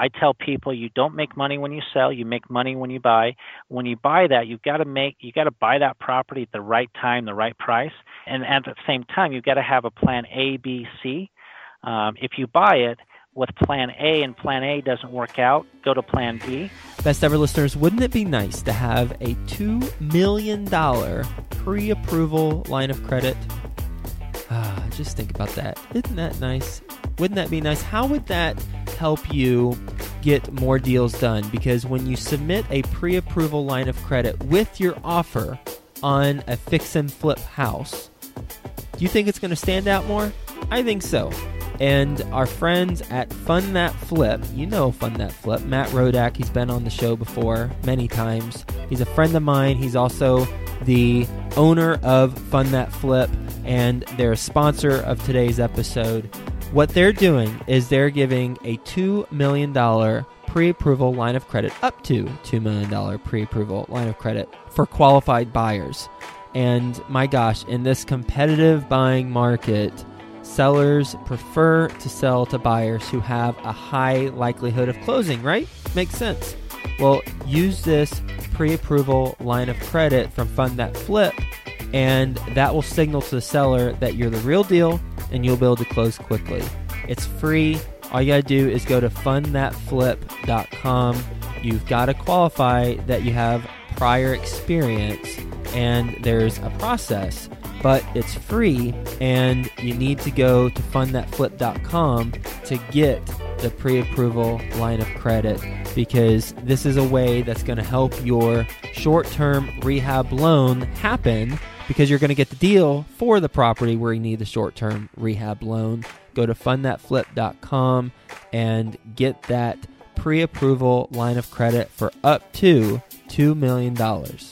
I tell people you don't make money when you sell, you make money when you buy. When you buy that, you've got to make you got to buy that property at the right time, the right price, and at the same time, you've got to have a plan A, B, C. Um, if you buy it with plan A and plan A doesn't work out, go to plan B. Best ever listeners, wouldn't it be nice to have a $2 million pre approval line of credit? Ah, just think about that. Isn't that nice? Wouldn't that be nice? How would that help you get more deals done? Because when you submit a pre approval line of credit with your offer on a fix and flip house, do you think it's going to stand out more? I think so. And our friends at Fund That Flip, you know Fund That Flip, Matt Rodak, he's been on the show before many times. He's a friend of mine. He's also the owner of Fund That Flip, and they're a sponsor of today's episode. What they're doing is they're giving a $2 million pre approval line of credit, up to $2 million pre approval line of credit for qualified buyers. And my gosh, in this competitive buying market, sellers prefer to sell to buyers who have a high likelihood of closing, right? Makes sense. Well, use this pre approval line of credit from Fund That Flip, and that will signal to the seller that you're the real deal and you'll be able to close quickly. It's free. All you got to do is go to fundthatflip.com. You've got to qualify that you have prior experience, and there's a process but it's free and you need to go to fundthatflip.com to get the pre-approval line of credit because this is a way that's going to help your short-term rehab loan happen because you're going to get the deal for the property where you need the short-term rehab loan go to fundthatflip.com and get that pre-approval line of credit for up to $2 million.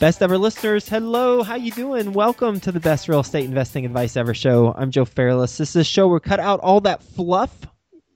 Best ever listeners, hello, how you doing? Welcome to the best real estate investing advice ever show. I'm Joe Fairless. This is a show where cut out all that fluff.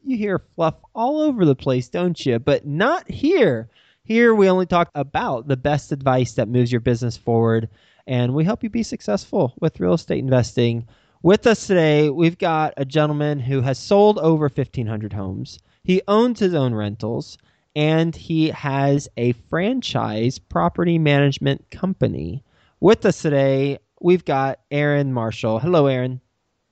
You hear fluff all over the place, don't you? But not here. Here we only talk about the best advice that moves your business forward and we help you be successful with real estate investing. With us today, we've got a gentleman who has sold over 1500 homes. He owns his own rentals and he has a franchise property management company. With us today, we've got Aaron Marshall. Hello, Aaron.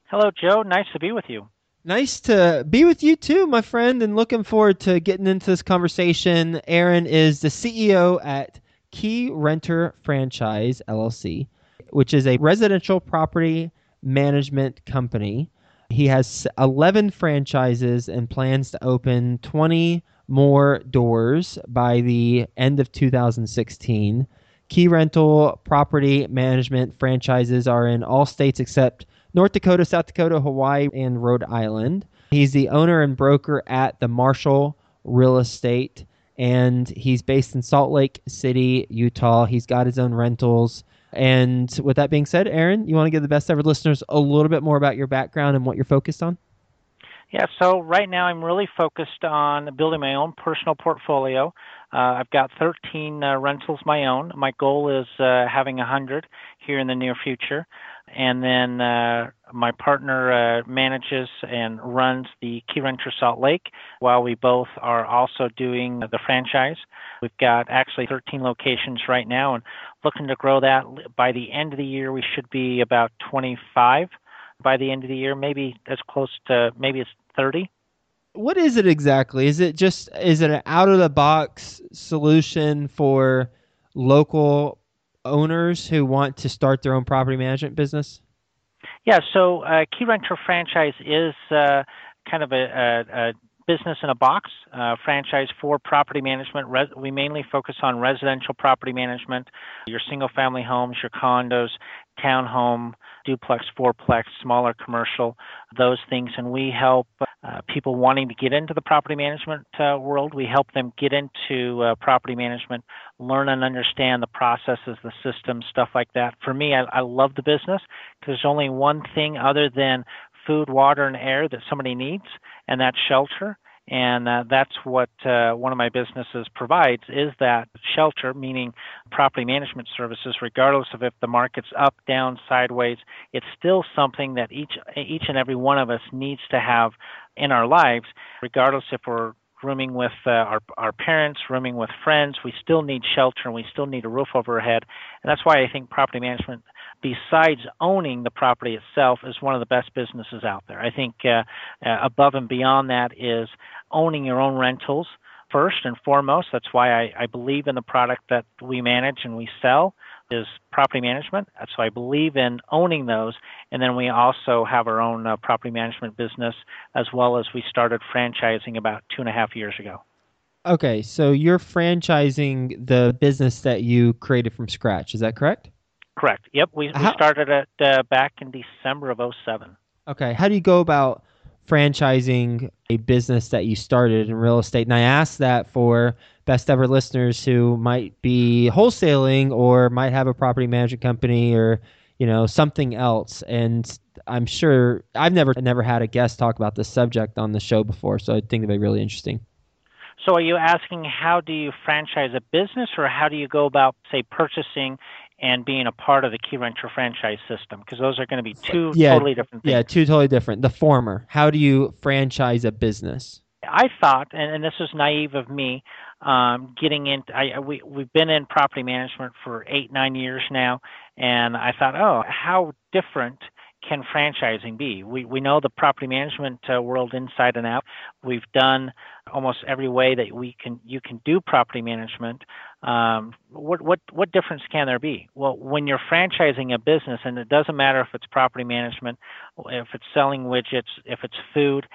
Hello, Joe. Nice to be with you. Nice to be with you too, my friend, and looking forward to getting into this conversation. Aaron is the CEO at Key Renter Franchise LLC, which is a residential property management company. He has 11 franchises and plans to open 20 more doors by the end of 2016. Key Renter property management franchises are in all states except North Dakota, South Dakota, Hawaii, and Rhode Island. He's the owner and broker at the Marshall Real Estate, and he's based in Salt Lake City, Utah. He's got his own rentals. And with that being said, Aaron, you want to give the best ever listeners a little bit more about your background and what you're focused on? Yeah, so right now I'm really focused on building my own personal portfolio. Uh, I've got 13 uh, rentals my own. My goal is uh, having 100 here in the near future. And then uh, my partner uh, manages and runs the Key Renter Salt Lake while we both are also doing the franchise. We've got actually 13 locations right now and looking to grow that. By the end of the year, we should be about 25 by the end of the year, maybe as close to maybe it's 30. What is it exactly? Is it just is it an out of the box solution for local owners who want to start their own property management business? Yeah, so uh, Key Renter franchise is uh, kind of a, a, a, business in a box uh, franchise for property management. Res- we mainly focus on residential property management, your single family homes, your condos, townhome, duplex, fourplex, smaller commercial, those things. And we help uh, people wanting to get into the property management uh, world. We help them get into uh, property management, learn and understand the processes, the systems, stuff like that. For me, I, I love the business because there's only one thing other than food, water, and air that somebody needs, and that's shelter and uh, that's what uh, one of my businesses provides is that shelter meaning property management services regardless of if the market's up down sideways it's still something that each each and every one of us needs to have in our lives regardless if we're rooming with uh, our our parents, rooming with friends. We still need shelter and we still need a roof over our head, and that's why I think property management, besides owning the property itself, is one of the best businesses out there. I think uh, uh, above and beyond that is owning your own rentals first and foremost. That's why I, I believe in the product that we manage and we sell is property management. So I believe in owning those. And then we also have our own uh, property management business as well as we started franchising about two and a half years ago. Okay, so you're franchising the business that you created from scratch. Is that correct? Correct. Yep. We, we started it uh, back in December of 07. Okay. How do you go about franchising a business that you started in real estate? And I ask that for best ever listeners who might be wholesaling or might have a property management company or you know something else and i'm sure i've never never had a guest talk about this subject on the show before so i think it'd be really interesting so are you asking how do you franchise a business or how do you go about say purchasing and being a part of the key renter franchise system because those are going to be two yeah, totally different things. yeah two totally different. The former how do you franchise a business? I thought and, and this is naive of me um, getting into I, we we've been in property management for eight nine years now, and I thought, oh, how different can franchising be? We we know the property management uh, world inside and out. We've done almost every way that we can you can do property management. Um, what what what difference can there be? Well, when you're franchising a business, and it doesn't matter if it's property management, if it's selling widgets, if it's food,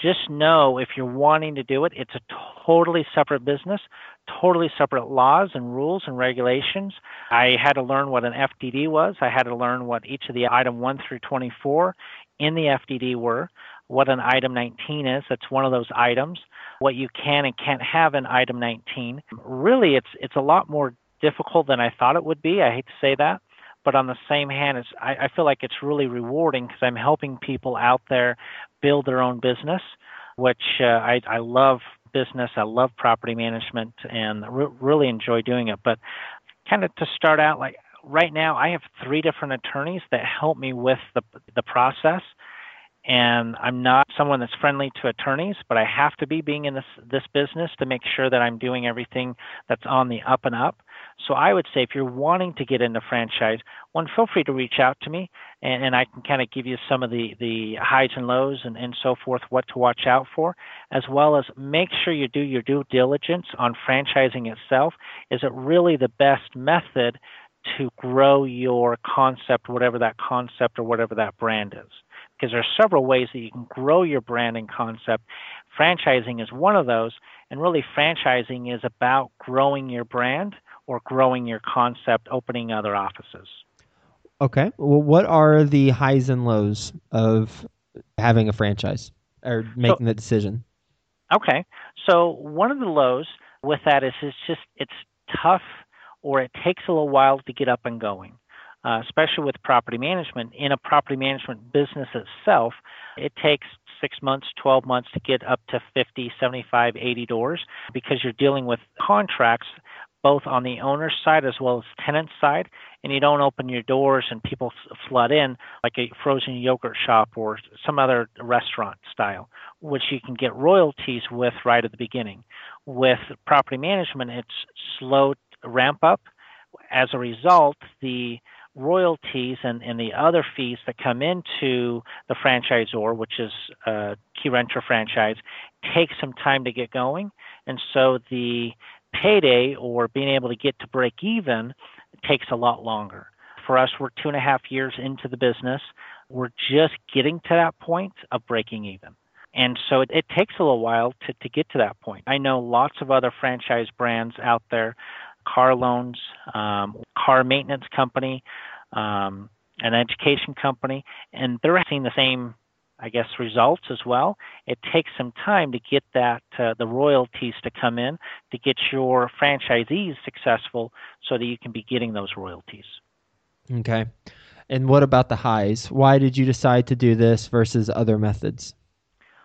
just know if you're wanting to do it, it's a totally separate business, totally separate laws and rules and regulations. I had to learn what an FDD was. I had to learn what each of the item 1 through 24 in the FDD were, what an item 19 is. That's one of those items. What you can and can't have in item 19. Really, it's it's a lot more difficult than I thought it would be. I hate to say that but on the same hand, it's, I, I feel like it's really rewarding because I'm helping people out there build their own business, which uh, I, I love business. I love property management and re- really enjoy doing it. But kind of to start out, like right now, I have three different attorneys that help me with the the process. And I'm not someone that's friendly to attorneys, but I have to be being in this this business to make sure that I'm doing everything that's on the up and up. So I would say if you're wanting to get into franchise, one, feel free to reach out to me and, and I can kind of give you some of the, the highs and lows and, and so forth, what to watch out for, as well as make sure you do your due diligence on franchising itself. Is it really the best method to grow your concept, whatever that concept or whatever that brand is? Because there are several ways that you can grow your brand and concept. Franchising is one of those, and really franchising is about growing your brand or growing your concept, opening other offices. Okay. Well, what are the highs and lows of having a franchise or making so, the decision? Okay. So one of the lows with that is it's just it's tough or it takes a little while to get up and going. Uh, especially with property management. In a property management business itself, it takes six months, 12 months to get up to 50, 75, 80 doors because you're dealing with contracts both on the owner's side as well as tenant side, and you don't open your doors and people flood in like a frozen yogurt shop or some other restaurant style, which you can get royalties with right at the beginning. With property management, it's slow ramp up. As a result, the royalties and, and the other fees that come into the franchisor, which is a key renter franchise, take some time to get going. And so the payday or being able to get to break even takes a lot longer. For us, we're two and a half years into the business. We're just getting to that point of breaking even. And so it, it takes a little while to, to get to that point. I know lots of other franchise brands out there, car loans, um, car maintenance company, um, an education company, and they're seeing the same I guess, results as well. It takes some time to get that uh, the royalties to come in to get your franchisees successful, so that you can be getting those royalties. Okay. And what about the highs? Why did you decide to do this versus other methods?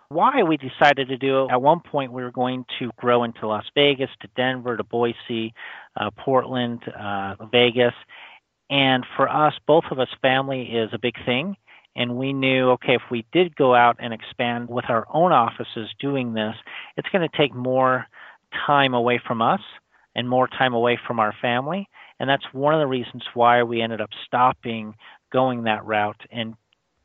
Why we decided to do it, at one point we were going to grow into Las Vegas, to Denver, to Boise, uh, Portland, uh, Vegas. And for us, both of us, family is a big thing And we knew, okay, if we did go out and expand with our own offices doing this, it's going to take more time away from us and more time away from our family. And that's one of the reasons why we ended up stopping going that route and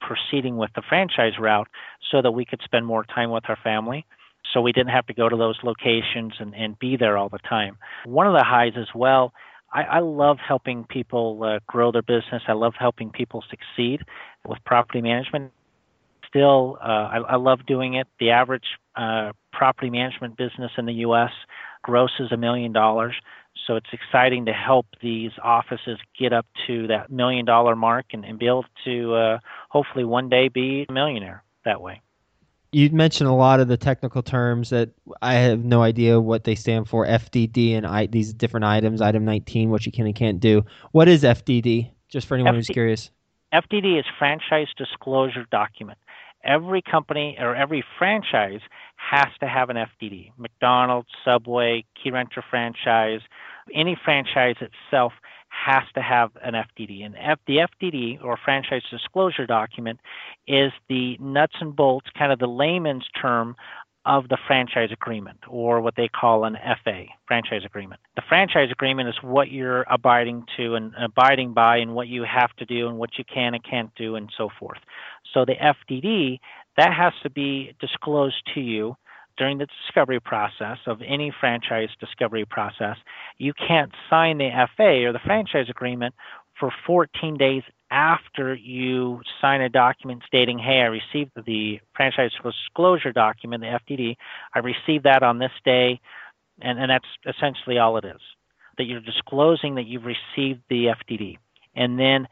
proceeding with the franchise route so that we could spend more time with our family so we didn't have to go to those locations and, and be there all the time. One of the highs as well, I, I love helping people uh, grow their business. I love helping people succeed with property management. Still, uh, I, I love doing it. The average uh, property management business in the U.S. grosses a million dollars. So it's exciting to help these offices get up to that million dollar mark and, and be able to uh, hopefully one day be a millionaire that way. You mentioned a lot of the technical terms that I have no idea what they stand for. FDD and I, these different items, item 19, what you can and can't do. What is FDD? Just for anyone FD, who's curious. FDD is franchise disclosure document. Every company or every franchise has to have an FDD. McDonald's, Subway, Key Renter franchise, any franchise itself has to have an FDD. And F- the FDD, or franchise disclosure document, is the nuts and bolts, kind of the layman's term of the franchise agreement, or what they call an FA, franchise agreement. The franchise agreement is what you're abiding to and abiding by, and what you have to do, and what you can and can't do, and so forth. So the FDD, that has to be disclosed to you during the discovery process of any franchise discovery process, you can't sign the FA or the franchise agreement for 14 days after you sign a document stating, hey, I received the franchise disclosure document, the FDD, I received that on this day, and, and that's essentially all it is. That you're disclosing that you've received the FDD. And then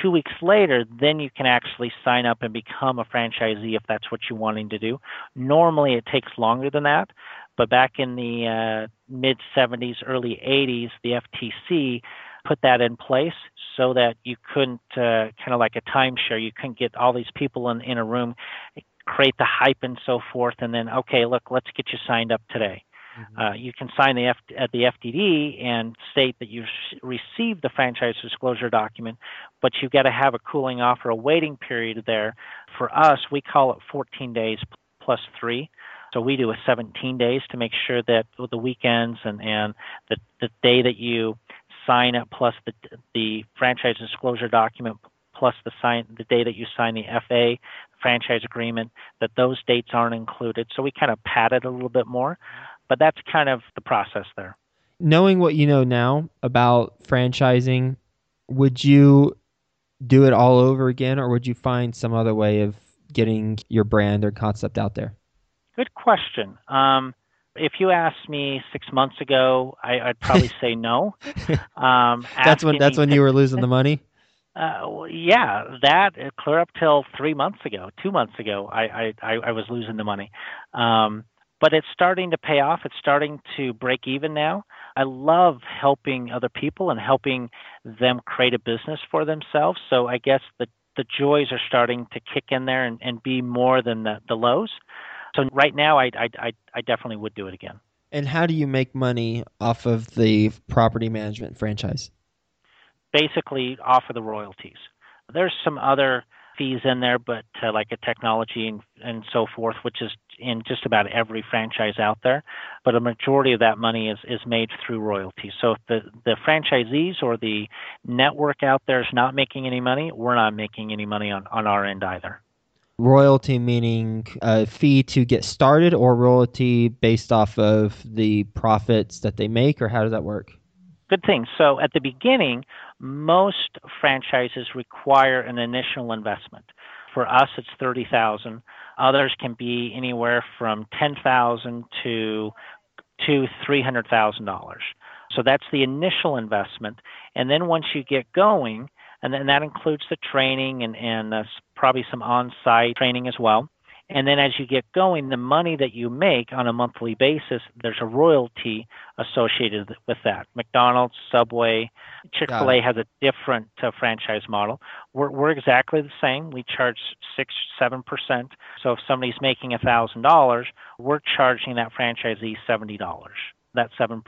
two weeks later, then you can actually sign up and become a franchisee if that's what you're wanting to do. Normally, it takes longer than that, but back in the uh, mid 70s, early 80s, the FTC put that in place so that you couldn't, uh, kind of like a timeshare, you couldn't get all these people in, in a room, create the hype and so forth, and then, okay, look, let's get you signed up today. Mm-hmm. Uh, you can sign the F- at the FDD and state that you've received the franchise disclosure document, but you've got to have a cooling off or a waiting period there. For us, we call it 14 days plus three. So we do a 17 days to make sure that the weekends and, and the, the day that you sign it plus the, the franchise disclosure document plus the sign the day that you sign the FA franchise agreement that those dates aren't included. So we kind of pad it a little bit more. But that's kind of the process there. Knowing what you know now about franchising, would you do it all over again or would you find some other way of getting your brand or concept out there? Good question. Um, if you asked me six months ago, I, would probably say no. Um, that's when that's when you were losing the money. Uh, well, yeah, that uh, clear up till three months ago, two months ago, I I, I was losing the money. Um, but it's starting to pay off. It's starting to break even now. I love helping other people and helping them create a business for themselves. So I guess the the joys are starting to kick in there and, and be more than the, the lows. So right now, I, I, I, I definitely would do it again. And how do you make money off of the property management franchise? Basically, off of the royalties. There's some other fees in there, but uh, like a technology and, and so forth, which is in just about every franchise out there. But a majority of that money is, is made through royalties. So if the, the franchisees or the network out there is not making any money, we're not making any money on, on our end either. Royalty meaning a fee to get started, or royalty based off of the profits that they make, or how does that work? Good thing. So at the beginning, most franchises require an initial investment. For us, it's thirty thousand. Others can be anywhere from ten thousand to to three hundred thousand dollars. So that's the initial investment, and then once you get going, and then that includes the training and and uh, probably some on-site training as well. And then as you get going, the money that you make on a monthly basis, there's a royalty associated with that. McDonald's, Subway, Chick fil A has a different uh, franchise model. We're, we're exactly the same. We charge 6 7%. So if somebody's making $1,000, we're charging that franchisee $70, that 7%.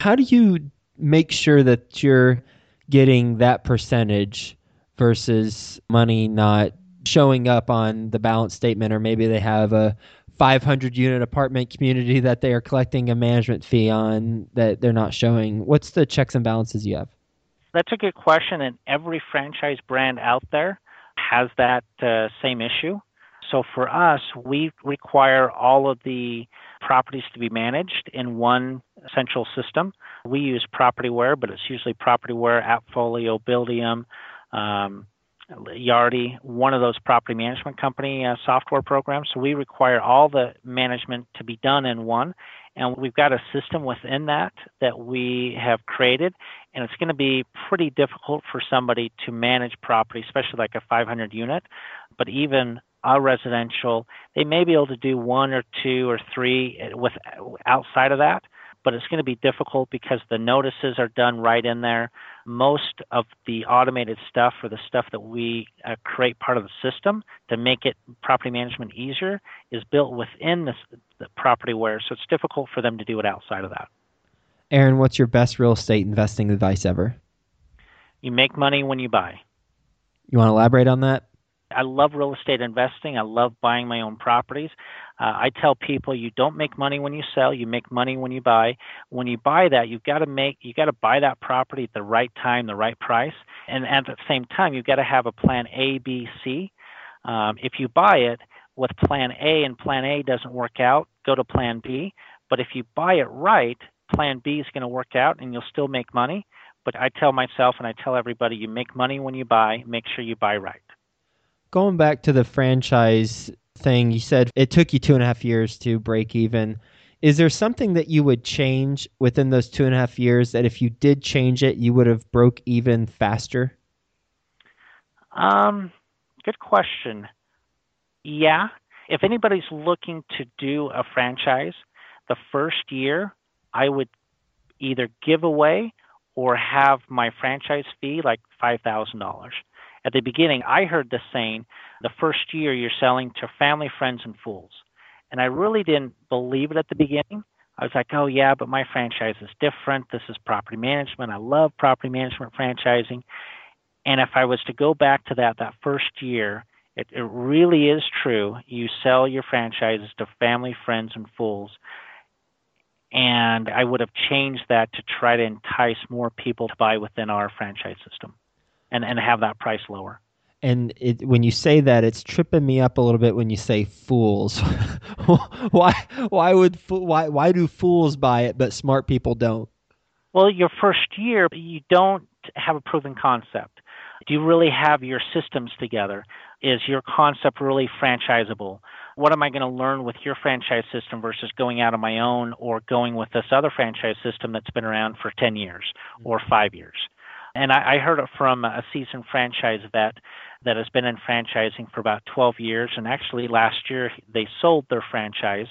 How do you make sure that you're getting that percentage versus money not showing up on the balance statement, or maybe they have a 500 unit apartment community that they are collecting a management fee on that they're not showing. What's the checks and balances you have? That's a good question, and every franchise brand out there has that uh, same issue. So for us, we require all of the properties to be managed in one central system. We use Propertyware, but it's usually Propertyware, AppFolio, Buildium, um, Yardi, one of those property management company uh, software programs. So we require all the management to be done in one. And we've got a system within that that we have created. And it's going to be pretty difficult for somebody to manage property, especially like a 500 unit. But even a residential, they may be able to do one or two or three with outside of that but it's going to be difficult because the notices are done right in there. Most of the automated stuff or the stuff that we uh, create part of the system to make it property management easier is built within this, the Propertyware, so it's difficult for them to do it outside of that. Aaron, what's your best real estate investing advice ever? You make money when you buy. You want to elaborate on that? I love real estate investing. I love buying my own properties. Uh, I tell people you don't make money when you sell, you make money when you buy. When you buy that, you've got to make you got to buy that property at the right time, the right price, and at the same time, you've got to have a plan A, B, C. Um, if you buy it with plan A and plan A doesn't work out, go to plan B. But if you buy it right, plan B is going to work out and you'll still make money. But I tell myself and I tell everybody you make money when you buy, make sure you buy right. Going back to the franchise thing, you said it took you two and a half years to break even. Is there something that you would change within those two and a half years that if you did change it, you would have broke even faster? Um, good question. Yeah. If anybody's looking to do a franchise, the first year I would either give away or have my franchise fee like $5,000. At the beginning, I heard this saying, the first year you're selling to family, friends, and fools. And I really didn't believe it at the beginning. I was like, oh, yeah, but my franchise is different. This is property management. I love property management franchising. And if I was to go back to that, that first year, it, it really is true. You sell your franchises to family, friends, and fools. And I would have changed that to try to entice more people to buy within our franchise system and, and have that price lower and it, when you say that, it's tripping me up a little bit when you say fools. why? Why would? Why? Why do fools buy it but smart people don't? Well, your first year, you don't have a proven concept. Do you really have your systems together? Is your concept really franchisable? What am I going to learn with your franchise system versus going out on my own or going with this other franchise system that's been around for 10 years or five years? And I, I heard it from a seasoned franchise vet that has been in franchising for about 12 years. And actually, last year they sold their franchise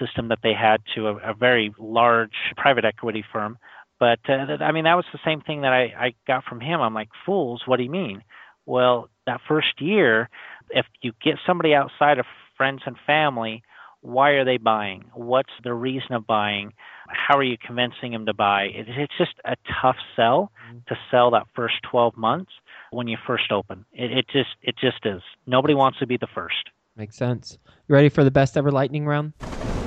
system that they had to a, a very large private equity firm. But uh, I mean, that was the same thing that I, I got from him. I'm like, fools, what do you mean? Well, that first year, if you get somebody outside of friends and family, why are they buying? What's the reason of buying? How are you convincing them to buy? it's just a tough sell mm-hmm. to sell that first 12 months when you first open. It, it just it just is. Nobody wants to be the first. Makes sense. You ready for the best ever lightning round?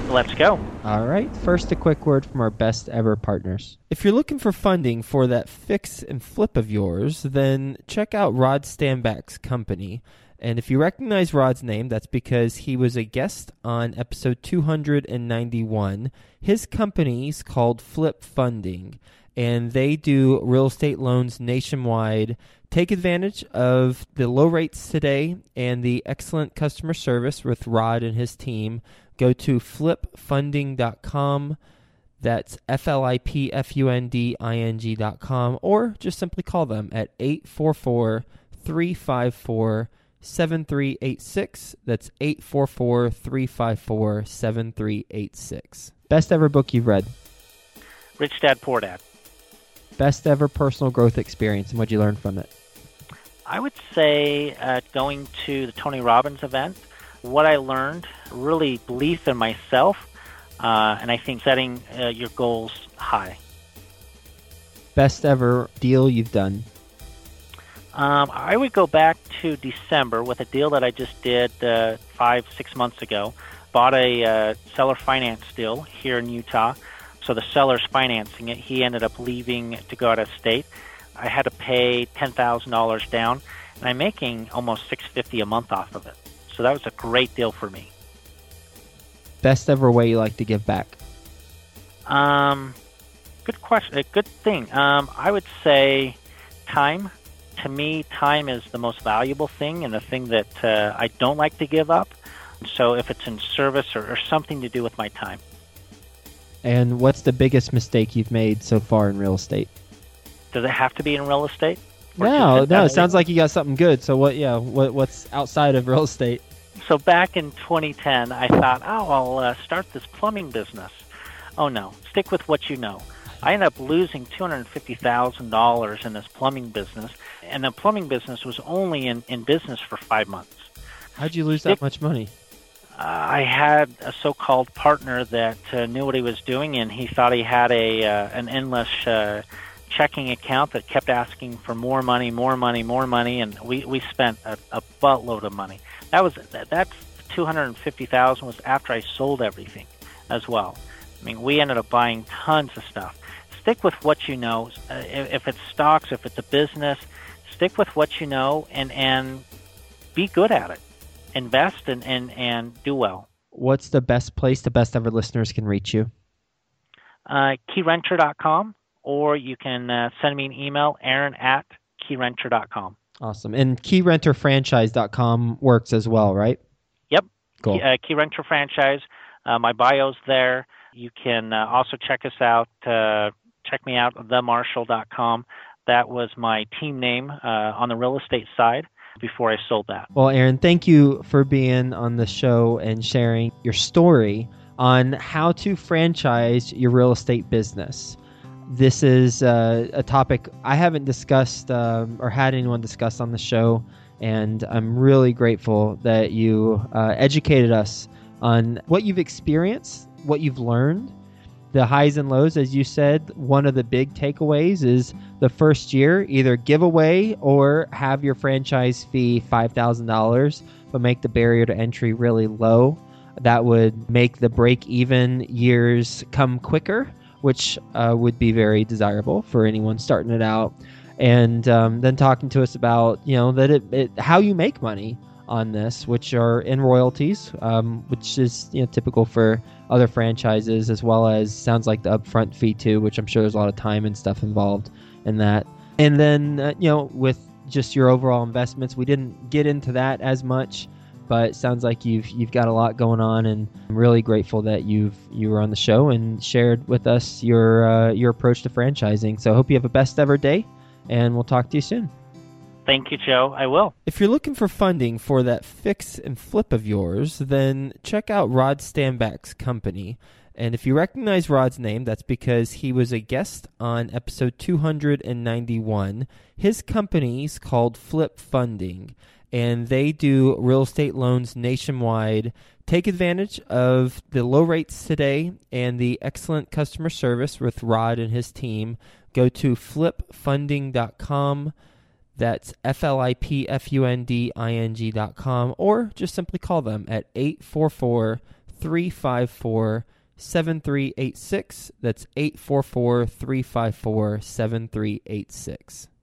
Let's go. All right. First, a quick word from our best ever partners. If you're looking for funding for that fix and flip of yours, then check out Rod Stanback's company. And if you recognize Rod's name, that's because he was a guest on episode 291. His company is called Flip Funding, and they do real estate loans nationwide Take advantage of the low rates today and the excellent customer service with Rod and his team. Go to flipfunding.com. That's F L I P F U N D I N G.com. Or just simply call them at 844 354 7386. That's 844 354 7386. Best ever book you've read? Rich Dad Poor Dad. Best ever personal growth experience, and what'd you learn from it? I would say uh, going to the Tony Robbins event, what I learned, really belief in myself, uh, and I think setting uh, your goals high. Best ever deal you've done? Um, I would go back to December with a deal that I just did uh, five, six months ago. Bought a uh, seller finance deal here in Utah. So the seller's financing it. He ended up leaving to go out of state. I had to pay ten thousand dollars down, and I'm making almost six fifty a month off of it. So that was a great deal for me. Best ever way you like to give back? Um, good question. A good thing. Um, I would say time. To me, time is the most valuable thing and the thing that uh, I don't like to give up. So if it's in service or, or something to do with my time. And what's the biggest mistake you've made so far in real estate? Does it have to be in real estate? No, no. It sounds like you got something good. So what? Yeah. What? What's outside of real estate? So back in 2010, I thought, oh, I'll uh, start this plumbing business. Oh no, stick with what you know. I ended up losing $250,000 in this plumbing business, and the plumbing business was only in, in business for five months. How'd you lose that much money? Uh, I had a so-called partner that uh, knew what he was doing, and he thought he had a uh, an endless uh, checking account that kept asking for more money, more money, more money, and we we spent a, a buttload of money. That was that, that's two hundred and fifty thousand was after I sold everything, as well. I mean, we ended up buying tons of stuff. Stick with what you know. Uh, if, if it's stocks, if it's a business, stick with what you know, and and be good at it invest and, and, and do well. What's the best place the best ever listeners can reach you? Uh, keyrenter.com, or you can uh, send me an email, aaron at keyrenter.com. Awesome. And keyrenterfranchise.com works as well, right? Yep. Cool. Key, uh, Key Renter franchise. Uh, my bio's there. You can uh, also check us out. Uh, check me out, themarshall.com. That was my team name uh, on the real estate side before I sold that. Well, Aaron, thank you for being on the show and sharing your story on how to franchise your real estate business. This is uh, a topic I haven't discussed um, or had anyone discuss on the show, and I'm really grateful that you uh, educated us on what you've experienced, what you've learned, the highs and lows. As you said, one of the big takeaways is the first year either give away or have your franchise fee $5,000, but make the barrier to entry really low. That would make the break even years come quicker, which uh, would be very desirable for anyone starting it out. And um, then talking to us about, you know, that it, it how you make money on this, which are in royalties, um, which is you know typical for other franchises, as well as sounds like the upfront fee too, which I'm sure there's a lot of time and stuff involved in that. And then uh, you know with just your overall investments, we didn't get into that as much, but sounds like you've you've got a lot going on, and I'm really grateful that you've you were on the show and shared with us your uh, your approach to franchising. So I hope you have a best ever day, and we'll talk to you soon. Thank you, Joe. I will. If you're looking for funding for that fix and flip of yours, then check out Rod Stanback's company. And if you recognize Rod's name, that's because he was a guest on episode 291. His company's called Flip Funding, and they do real estate loans nationwide. Take advantage of the low rates today and the excellent customer service with Rod and his team. Go to flipfunding.com. That's F L I P F U N D I N G dot com, or just simply call them at 844 354 7386. That's 844 354 7386.